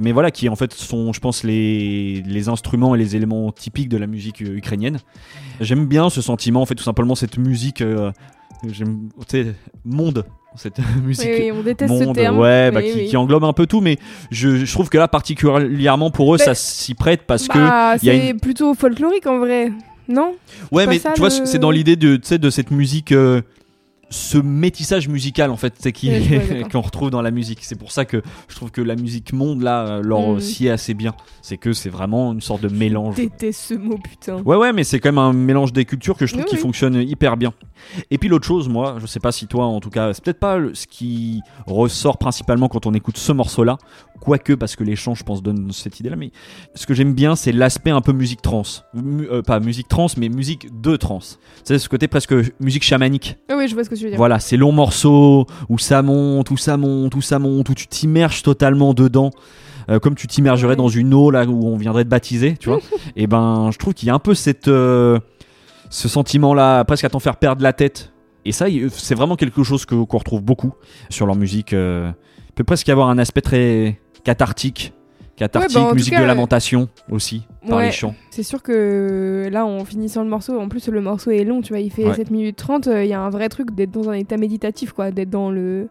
Mais voilà, qui en fait sont, je pense, les, les instruments et les éléments typiques de la musique ukrainienne. J'aime bien ce sentiment, en fait, tout simplement cette musique, euh, j'aime, monde, cette musique. Oui, oui, on déteste ce Monde, terme. ouais, bah, Oui, qui, englobe un peu tout, mais je, je trouve que là, particulièrement pour eux, Mais- ça s'y prête parce que Bah, a c'est plutôt folklorique en vrai, non? Ouais, mais ça, tu vois, c'est dans l'idée de, de cette musique, euh, ce métissage musical en fait, c'est qui Ouais, qu'on retrouve dans la musique. C'est pour ça que je trouve que la musique monde là euh, leur Mm. sied assez bien. C'est que c'est vraiment une sorte de mélange. Je déteste ce mot, putain. Ouais, ouais, mais c'est quand même un mélange des cultures que je trouve Oui, qui oui. fonctionne hyper bien. Et puis l'autre chose, moi, je sais pas si toi, en tout cas, c'est peut-être pas ce qui ressort principalement quand on écoute ce morceau-là, quoique parce que les chants, je pense, donnent cette idée-là. Mais ce que j'aime bien, c'est l'aspect un peu musique trans, Mu- euh, pas musique trans, mais musique de trans. C'est ce côté presque musique chamanique. Ah oui, je vois ce que tu veux dire. Voilà, ces longs morceaux où ça monte, où ça monte, où ça monte, où tu t'immerges totalement dedans. euh, comme tu t'immergerais Ouais. dans une eau là où on viendrait te baptiser, tu vois. et ben, je trouve qu'il y a un peu cette, euh, ce sentiment-là, presque à t'en faire perdre la tête. Et ça, c'est vraiment quelque chose que- qu'on retrouve beaucoup sur leur musique. euh, il peut presque y avoir un aspect très cathartique, cathartique, Ouais, bah, musique cas, de lamentation aussi par ouais. les chants. C'est sûr que là, en finissant le morceau, en plus le morceau est long, tu vois, il fait Ouais. 7 minutes 30, euh, il y a un vrai truc d'être dans un état méditatif, quoi, d'être dans le...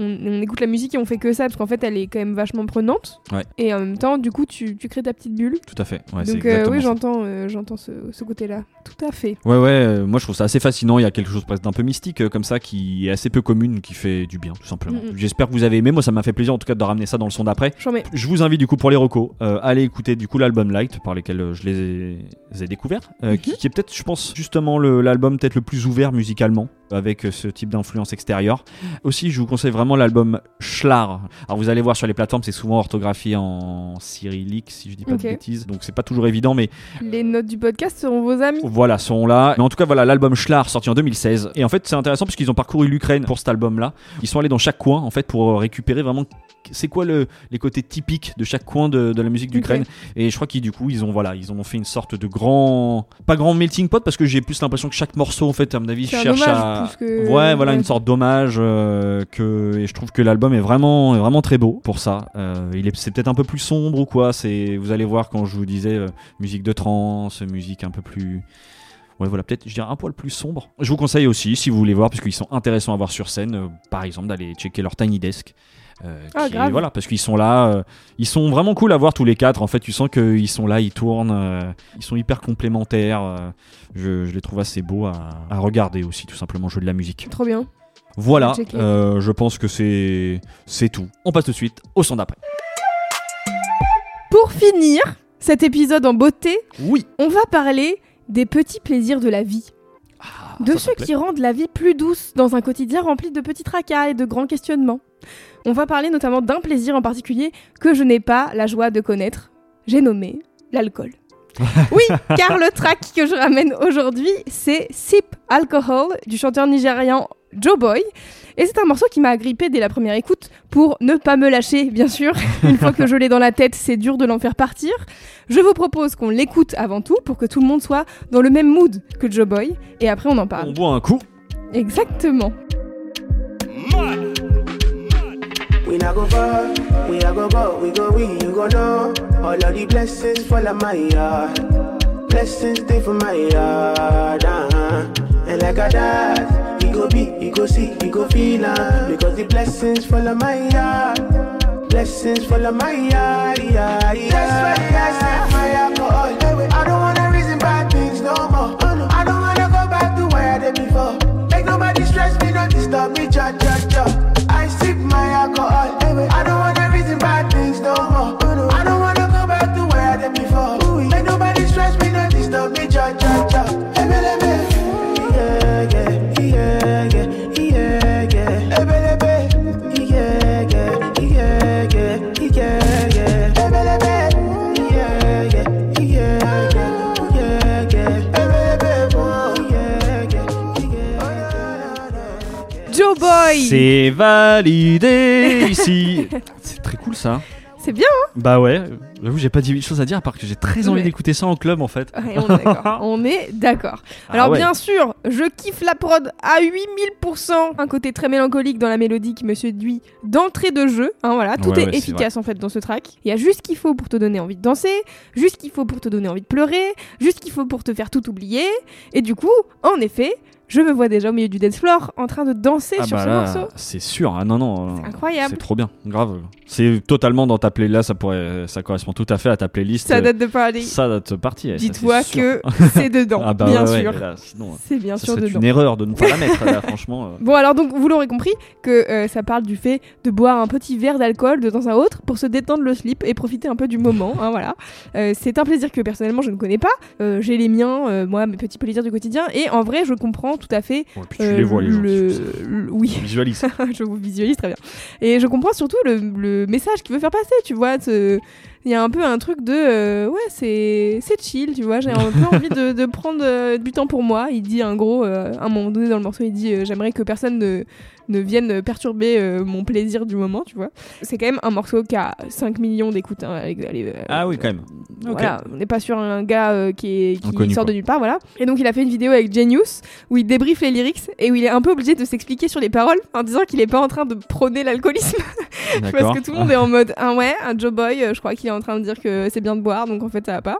On, on écoute la musique et on fait que ça, parce qu'en fait, elle est quand même vachement prenante. Ouais. Et en même temps, du coup, tu, tu crées ta petite bulle. Tout à fait. Ouais, Donc euh, oui, j'entends euh, j'entends ce, ce côté-là. Tout à fait. Ouais, ouais, euh, moi je trouve ça assez fascinant. Il y a quelque chose presque d'un peu mystique euh, comme ça qui est assez peu commune, qui fait du bien, tout simplement. J'espère que vous avez aimé. Moi, ça m'a fait plaisir en tout cas de ramener ça dans le son d'après. Je vous invite du coup pour les recos, euh, à aller écouter du coup l'album Light par lesquels je les ai, les ai découverts, Mhm. qui, qui est peut-être, je pense, justement l'album peut-être le plus ouvert musicalement avec ce type d'influence extérieure. Aussi, je vous conseille vraiment l'album Schlar. Alors vous allez voir sur les plateformes, c'est souvent orthographié en cyrillique, si je dis pas de bêtises, donc c'est pas toujours évident, mais Les notes du podcast seront vos amis. Voilà, sont là. Mais en tout cas, voilà, l'album Schlar sorti en 2016. Et en fait, c'est intéressant parce qu'ils ont parcouru l'Ukraine pour cet album-là. Ils sont allés dans chaque coin, en fait, pour euh, récupérer vraiment c'est quoi le, les côtés typiques de chaque coin de, de la musique d'Ukraine. Et je crois qu'ils, du coup, ils ont, voilà, ils ont fait une sorte de grand, pas grand melting pot parce que j'ai plus l'impression que chaque morceau, en fait, à mon avis, cherche à. que- Ouais, voilà, ouais. une sorte d'hommage euh, que, et je trouve que l'album est vraiment, est vraiment très beau pour ça. Euh, il est, c'est peut-être un peu plus sombre ou quoi. C'est, vous allez voir quand je vous disais euh, musique de trance, musique un peu plus. Ouais, voilà, peut-être, je dirais un poil plus sombre. Je vous conseille aussi, si vous voulez voir, parce qu'ils sont intéressants à voir sur scène, euh, par exemple, d'aller checker leur Tiny Desk. Euh, Ah, qui voilà, parce qu'ils sont là, euh, ils sont vraiment cool à voir tous les quatre. En fait, tu sens qu'ils sont là, ils tournent, euh, ils sont hyper complémentaires. je, je les trouve assez beaux à, à regarder aussi, tout simplement, jouer de la musique. Trop bien. Voilà, euh, je pense que c'est c'est tout. On passe tout de suite au son d'après. Pour finir cet épisode en beauté, Oui. on va parler des petits plaisirs de la vie. De Ah, ça ceux qui rendent la vie plus douce dans un quotidien rempli de petits tracas et de grands questionnements. On va parler notamment d'un plaisir en particulier que je n'ai pas la joie de connaître. J'ai nommé l'alcool. oui, car le track que je ramène aujourd'hui, c'est Sip Alcohol du chanteur nigérian Joe Boy. Et c'est un morceau qui m'a agrippé dès la première écoute pour ne pas me lâcher, bien sûr. Une fois que je l'ai dans la tête, c'est dur de l'en faire partir. Je vous propose qu'on l'écoute avant tout pour que tout le monde soit dans le même mood que Joe Boy. Et après, on en On parle. boit un coup. Exactement. We not go far, we not go go, we go we, you go know. All of the blessings fall on my yard. Blessings stay for my yard. And like a dad, we go be, you go see, you go feel am. Because the blessings follow my yard. Blessings follow my yard, yeah, yeah. That's why I set my alcohol. I don't wanna reason bad things no more. Oh, I don't wanna go back to where I did before. Make nobody stress me, not disturb me, cha C'est validé ici. C'est très cool ça. C'est bien, Bah ouais, j'avoue, j'ai pas dit mille choses à dire à part que j'ai très envie d'écouter ça en club en fait. hein Ouais, on est d'accord. Ah Alors ouais. bien sûr, je kiffe la prod à 8000%. Un côté très mélancolique dans la mélodie qui me séduit d'entrée de jeu. Hein, voilà, tout est efficace en fait dans ce track. Il y a juste ce qu'il faut pour te donner envie de danser, juste ce qu'il faut pour te donner envie de pleurer, juste ce qu'il faut pour te faire tout oublier. Et du coup, en effet, je me vois déjà au milieu du dance floor en train de danser Ah sur bah ce là, morceau. c'est sûr. Ah non non. C'est incroyable. C'est trop bien, grave. C'est totalement dans ta playlist. Là, ça pourrait, ça correspond tout à fait à ta playlist. Ça date de parler. Ça date de ça, Dis-toi c'est que c'est dedans, Ah bah bien ouais, sûr. C'est bien ça sûr dedans. une erreur de ne pas la mettre. là, franchement. euh. Bon alors donc vous l'aurez compris que euh, ça parle du fait de boire un petit verre d'alcool de temps à autre pour se détendre le slip et profiter un peu du moment. hein, voilà. Euh, c'est un plaisir que personnellement je ne connais pas. Euh, J'ai les miens, euh, moi mes petits plaisirs du quotidien et en vrai je comprends tout à fait. Ouais, puis tu euh, les vois les gens. le- le- oui. Tu visualises. je vous visualise très bien. Et je comprends surtout le, le message qu'il veut faire passer, tu vois. ce- Il y a un peu un truc de euh, ouais, c'est c'est chill, tu vois. J'ai un peu envie de, de prendre euh, du temps pour moi. Il dit en gros, euh, à un moment donné dans le morceau, il dit j'aimerais que personne ne, ne vienne perturber mon plaisir du moment, tu vois. C'est quand même un morceau qui a 5 millions d'écoutes. hein, allez, euh, Ah oui, quand même. Voilà, on n'est pas sur un gars qui, est, qui Inconnu, sort de nulle part, voilà. Et donc il a fait une vidéo avec Genius où il débriefe les lyrics et où il est un peu obligé de s'expliquer sur les paroles en disant qu'il est pas en train de prôner l'alcoolisme parce que tout le monde est en mode ah ouais, un Joe Boy, euh, je crois qu'il est en train de dire que c'est bien de boire, donc en fait ça va pas.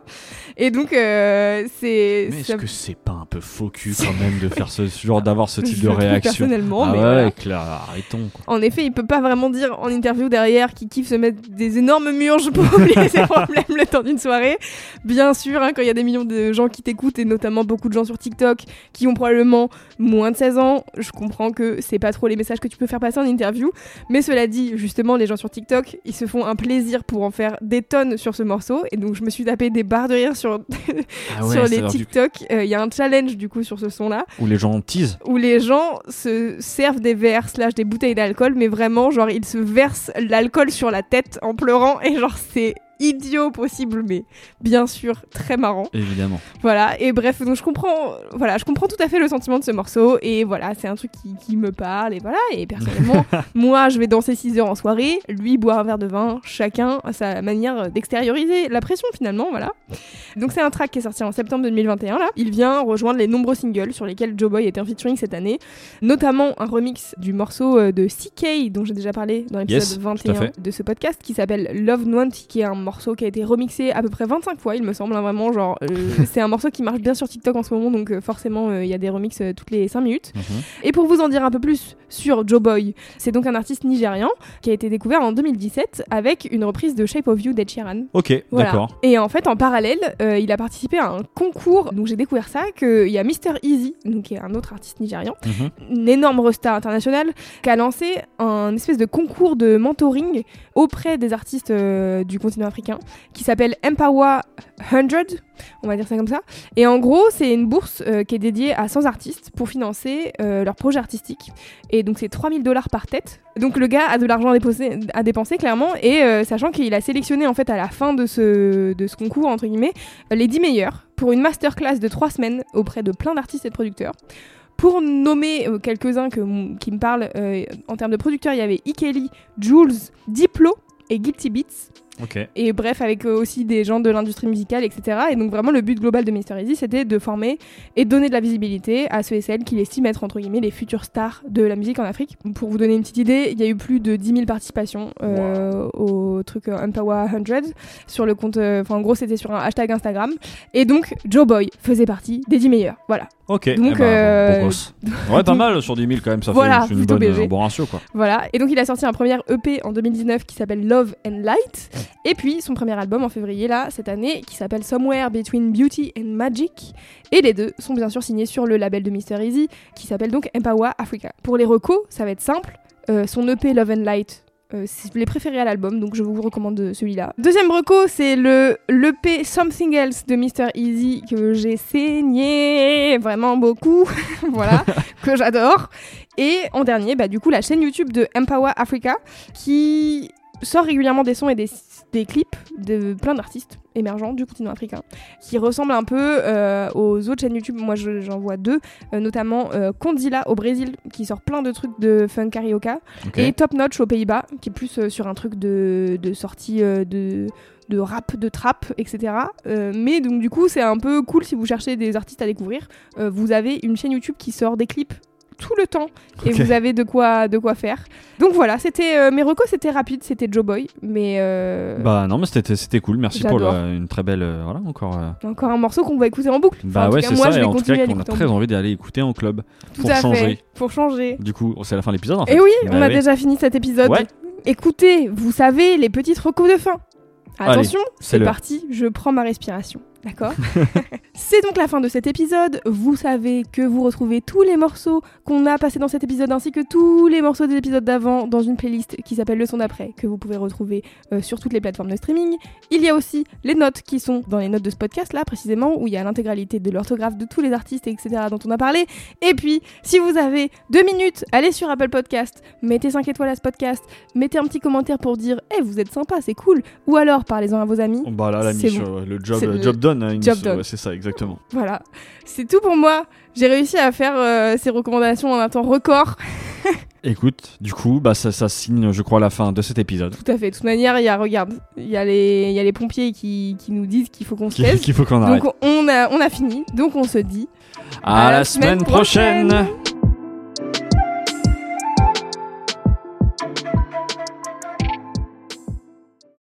Et donc euh, c'est Mais est-ce ça- que c'est pas un peu faux cul quand même de faire ce genre d'avoir ce type Je de réaction personnellement, Ah mais ouais, voilà. Arrêtons. quoi. En effet, il peut pas vraiment dire en interview derrière qu'il kiffe se mettre des énormes murges pour oublier ses problèmes le temps d'une soirée. Bien sûr, hein, quand il y a des millions de gens qui t'écoutent et notamment beaucoup de gens sur TikTok qui ont probablement moins de 16 ans, je comprends que c'est pas trop les messages que tu peux faire passer en interview. Mais cela dit, justement, les gens sur TikTok, ils se font un plaisir pour en faire des tonnes sur ce morceau. Et donc, je me suis tapé des barres de rire sur, Ah ouais, sur les du- TikTok. Euh, Il y a un challenge du coup sur ce son-là Où les gens teasent. où les gens se servent des verres slash des bouteilles d'alcool, mais vraiment, genre, ils se versent l'alcool sur la tête en pleurant, et genre, c'est idiot possible, mais bien sûr, très marrant. Évidemment. Voilà, et bref, donc je comprends, voilà, je comprends tout à fait le sentiment de ce morceau, et voilà, c'est un truc qui, qui me parle, et voilà, et personnellement, moi, je vais danser 6 heures en soirée, lui boire un verre de vin, chacun a sa manière d'extérioriser la pression finalement, voilà. Donc c'est un track qui est sorti en septembre 2021 là. Il vient rejoindre les nombreux singles sur lesquels Joe Boy était en featuring cette année, notamment un remix du morceau euh, de CK dont j'ai déjà parlé dans l'épisode Yes, tout à 21 fait. de ce podcast qui s'appelle Love Want qui est un morceau qui a été remixé à peu près 25 fois il me semble hein, vraiment genre euh, c'est un morceau qui marche bien sur TikTok en ce moment donc euh, forcément euh, il y a des remixes toutes les 5 minutes. Mhm. Et pour vous en dire un peu plus sur Joe Boy, c'est donc un artiste nigérian qui a été découvert en 2017 avec une reprise de Shape of You d'Ed Sheeran. Ok, Voilà. d'accord. Et en fait, en parallèle, il a participé à un concours. Donc j'ai découvert ça qu'il y a Mr Easy, donc qui est un autre artiste nigérian, Mhm. une énorme resta internationale, qui a lancé un espèce de concours de mentoring auprès des artistes du continent africain, qui s'appelle Empower 100, on va dire ça comme ça. Et en gros, c'est une bourse euh, qui est dédiée à 100 artistes pour financer euh, leurs projets artistiques. Et donc c'est 3000 dollars par tête. Donc le gars a de l'argent à dépenser, clairement, et euh, sachant qu'il a sélectionné en fait à la fin de ce, de ce concours, entre guillemets, les 10 meilleurs pour une masterclass de 3 semaines auprès de plein d'artistes et de producteurs. Pour nommer quelques-uns que- qui me parlent, en termes de producteurs, il y avait Ikeli, Jules, Diplo et Guilty Beats. Et bref, avec euh, aussi des gens de l'industrie musicale, etc. Et donc vraiment, le but global de Mister Easy, c'était de former et donner de la visibilité à ceux et celles qu'il estime être, entre guillemets, les futures stars de la musique en Afrique. Pour vous donner une petite idée, il y a eu plus de 10 000 participations euh, au truc euh, Empower 100 sur le compte, enfin en gros, c'était sur un hashtag Instagram. Et donc, Joe Boy faisait partie des 10 meilleurs. Voilà. Ok. Donc, eh ben, euh, bon. Ouais, pas mal sur 10 000 quand même, ça Voilà, fait une bonne, un bon ratio quoi. Voilà, et donc il a sorti un premier EP en 2019 qui s'appelle Love and Light, et puis son premier album en février là, cette année, qui s'appelle Somewhere Between Beauty and Magic, et les deux sont bien sûr signés sur le label de Mr. Easy, qui s'appelle donc Empower Africa. Pour les recos, ça va être simple, Euh, son EP Love and Light, euh, c'est les préférés à l'album, donc je vous recommande celui-là. Deuxième reco, c'est le l'EP Something Else de Mr. Easy que j'ai saigné vraiment beaucoup, voilà, que j'adore. Et en dernier, bah, du coup, la chaîne YouTube de Empower Africa qui sort régulièrement des sons et des, des clips de plein d'artistes émergents du continent africain qui ressemblent un peu euh, aux autres chaînes YouTube. Moi, je- j'en vois deux, euh, notamment euh, Condzilla au Brésil qui sort plein de trucs de funk karaoke Ok. et Top Notch aux Pays-Bas qui est plus euh, sur un truc de, de sortie de de rap, de trap, etc. Euh, mais donc du coup c'est un peu cool si vous cherchez des artistes à découvrir. Euh, vous avez une chaîne YouTube qui sort des clips tout le temps et vous avez de quoi de quoi faire. Donc voilà, c'était euh, mes recos, c'était rapide, c'était Joe Boy, mais euh, Bah non, mais c'était c'était cool. Merci pour le- une très belle. euh, voilà, encore. euh, encore un morceau qu'on va écouter en boucle. Bah ouais, c'est ça. je Et en tout cas, qu'on a en très envie d'aller écouter en club Tout pour changer. fait, pour changer. Du coup, c'est la fin de l'épisode en fait. Et oui, on Bah a oui. déjà fini cet épisode. Ouais. Écoutez, vous savez, les petites recos de fin. Attention, c'est parti, je prends ma respiration. D'accord C'est donc la fin de cet épisode. Vous savez que vous retrouvez tous les morceaux qu'on a passés dans cet épisode ainsi que tous les morceaux des épisodes d'avant dans une playlist qui s'appelle Le son d'après que vous pouvez retrouver euh, sur toutes les plateformes de streaming. Il y a aussi les notes qui sont dans les notes de ce podcast là précisément où il y a l'intégralité de l'orthographe de tous les artistes etc dont on a parlé. Et puis si vous avez deux minutes, allez sur Apple Podcast, mettez 5 étoiles à ce podcast, mettez un petit commentaire pour dire Eh vous êtes sympa, c'est cool !» ou alors parlez-en à vos amis. Bah là, la bon. le job, euh, le job done. hein, job done. ouais, c'est ça, exactement. Voilà, c'est tout pour moi. J'ai réussi à faire euh, ces recommandations en un temps record. Écoute, du coup, bah ça, ça signe, je crois, la fin de cet épisode. Tout à fait. De toute manière, il y a, regarde, il y, a les- y a les pompiers qui, qui nous disent qu'il faut qu'on se taise. qu'il faut qu'on arrête. Donc on a, on a fini. Donc on se dit à, la semaine prochaine.